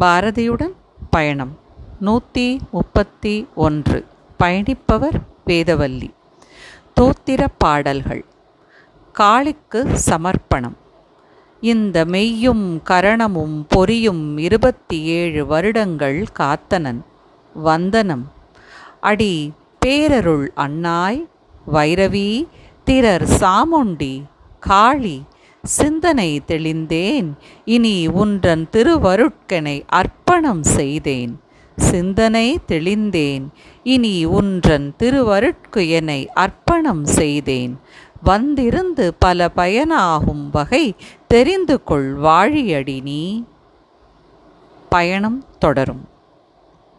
பாரதியுடன் பயணம். நூற்றி முப்பத்தி ஒன்று. பயணிப்பவர் வேதவல்லி. தோத்திர பாடல்கள். காளிக்கு சமர்ப்பணம். இந்த மெய்யும் கரணமும் பொரியும் இருபத்தி ஏழு வருடங்கள் காத்தனன். வந்தனம். அடி பேரருள் அன்னாய். வைரவி திரர் சாமுண்டி காளி சிந்தனை தெளிந்தேன். இனி உன்றன் திருவருட்கனை அர்ப்பணம் செய்தேன். சிந்தனை தெளிந்தேன். இனி உன்றன் திருவருட்குயனை அர்ப்பணம் செய்தேன். வந்திருந்து பல பயனாகும் வகை தெரிந்து கொள் வாழியடி நீ. பயணம் தொடரும்.